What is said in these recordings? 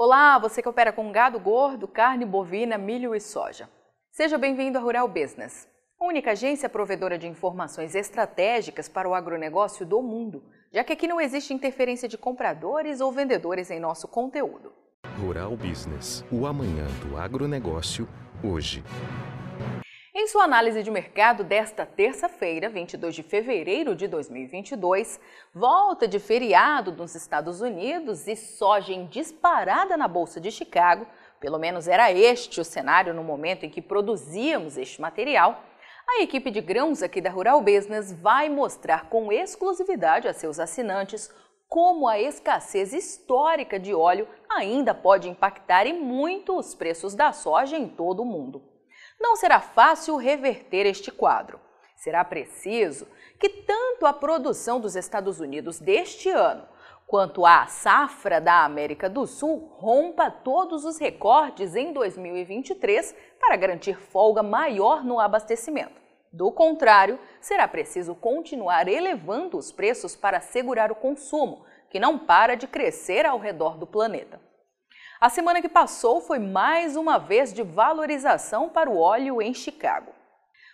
Olá, você que opera com gado gordo, carne bovina, milho e soja. Seja bem-vindo à Rural Business, a única agência provedora de informações estratégicas para o agronegócio do mundo, já que aqui não existe interferência de compradores ou vendedores em nosso conteúdo. Rural Business, o amanhã do agronegócio, hoje. Em sua análise de mercado desta terça-feira, 22 de fevereiro de 2022, volta de feriado nos Estados Unidos e soja em disparada na Bolsa de Chicago, pelo menos era este o cenário no momento em que produzíamos este material, a equipe de grãos aqui da Rural Business vai mostrar com exclusividade a seus assinantes como a escassez histórica de óleo ainda pode impactar e muito os preços da soja em todo o mundo. Não será fácil reverter este quadro. Será preciso que tanto a produção dos Estados Unidos deste ano quanto a safra da América do Sul rompa todos os recordes em 2023 para garantir folga maior no abastecimento. Do contrário, será preciso continuar elevando os preços para segurar o consumo, que não para de crescer ao redor do planeta. A semana que passou foi mais uma vez de valorização para o óleo em Chicago.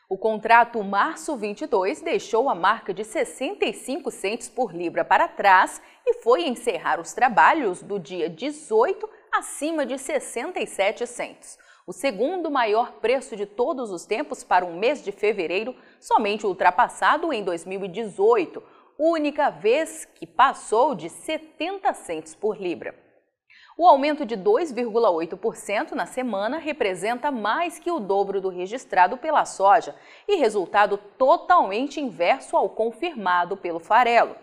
O contrato março 22 deixou a marca de 65 centes por libra para trás e foi encerrar os trabalhos do dia 18 acima de 67 centos, o segundo maior preço de todos os tempos para um mês de fevereiro, somente ultrapassado em 2018, única vez que passou de 70 centos por libra. O aumento de 2,8% na semana representa mais que o dobro do registrado pela soja e resultado totalmente inverso ao confirmado pelo farelo.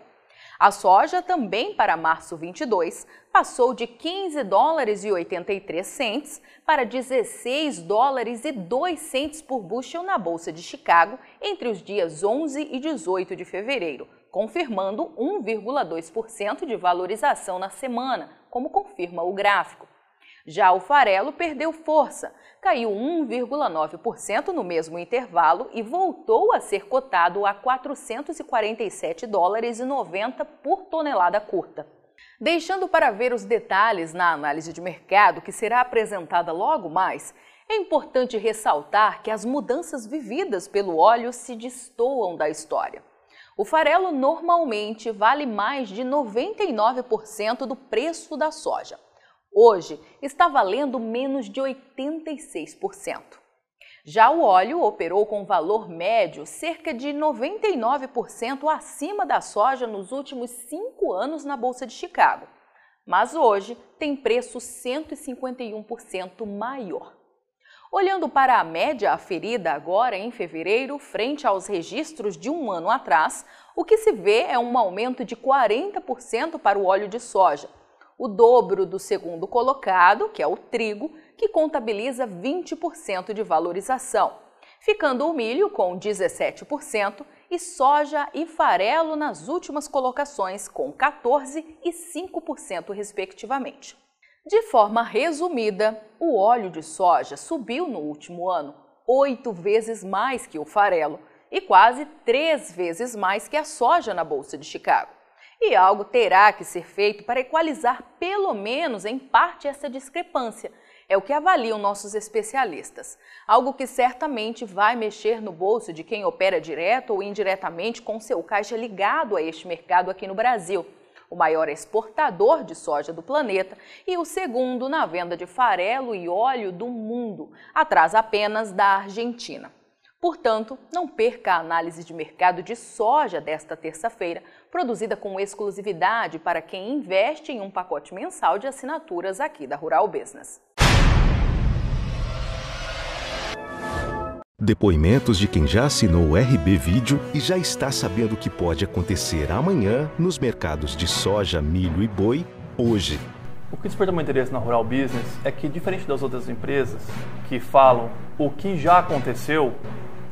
A soja também para março 22 passou de 15 dólares e 83 centes para 16 dólares e 2 centes por bushel na bolsa de Chicago entre os dias 11 e 18 de fevereiro, confirmando 1,2% de valorização na semana, como confirma o gráfico. Já o farelo perdeu força, caiu 1,9% no mesmo intervalo e voltou a ser cotado a 447 dólares e 90 por tonelada curta. Deixando para ver os detalhes na análise de mercado que será apresentada logo mais, é importante ressaltar que as mudanças vividas pelo óleo se destoam da história. O farelo normalmente vale mais de 99% do preço da soja. Hoje está valendo menos de 86%. Já o óleo operou com valor médio cerca de 99% acima da soja nos últimos cinco anos na Bolsa de Chicago, mas hoje tem preço 151% maior. Olhando para a média aferida agora em fevereiro, frente aos registros de um ano atrás, o que se vê é um aumento de 40% para o óleo de soja, o dobro do segundo colocado, que é o trigo, que contabiliza 20% de valorização, ficando o milho com 17% e soja e farelo nas últimas colocações com 14% e 5%, respectivamente. De forma resumida, o óleo de soja subiu no último ano oito vezes mais que o farelo e quase três vezes mais que a soja na Bolsa de Chicago. E algo terá que ser feito para equalizar pelo menos em parte essa discrepância. É o que avaliam nossos especialistas. Algo que certamente vai mexer no bolso de quem opera direto ou indiretamente com seu caixa ligado a este mercado aqui no Brasil o maior exportador de soja do planeta e o segundo na venda de farelo e óleo do mundo, atrás apenas da Argentina. Portanto, não perca a análise de mercado de soja desta terça-feira, produzida com exclusividade para quem investe em um pacote mensal de assinaturas aqui da Rural Business. Depoimentos de quem já assinou o RB Vídeo e já está sabendo o que pode acontecer amanhã nos mercados de soja, milho e boi hoje. O que desperta meu interesse na Rural Business é que, diferente das outras empresas que falam o que já aconteceu,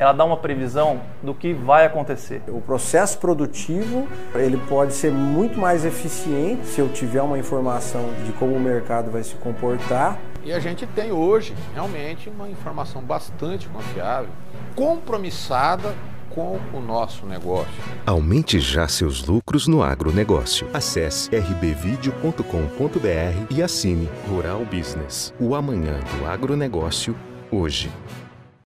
ela dá uma previsão do que vai acontecer. O processo produtivo ele pode ser muito mais eficiente se eu tiver uma informação de como o mercado vai se comportar e a gente tem hoje realmente uma informação bastante confiável, compromissada com o nosso negócio. Aumente já seus lucros no agronegócio. Acesse rbvideo.com.br e assine Rural Business. O amanhã do agronegócio, hoje.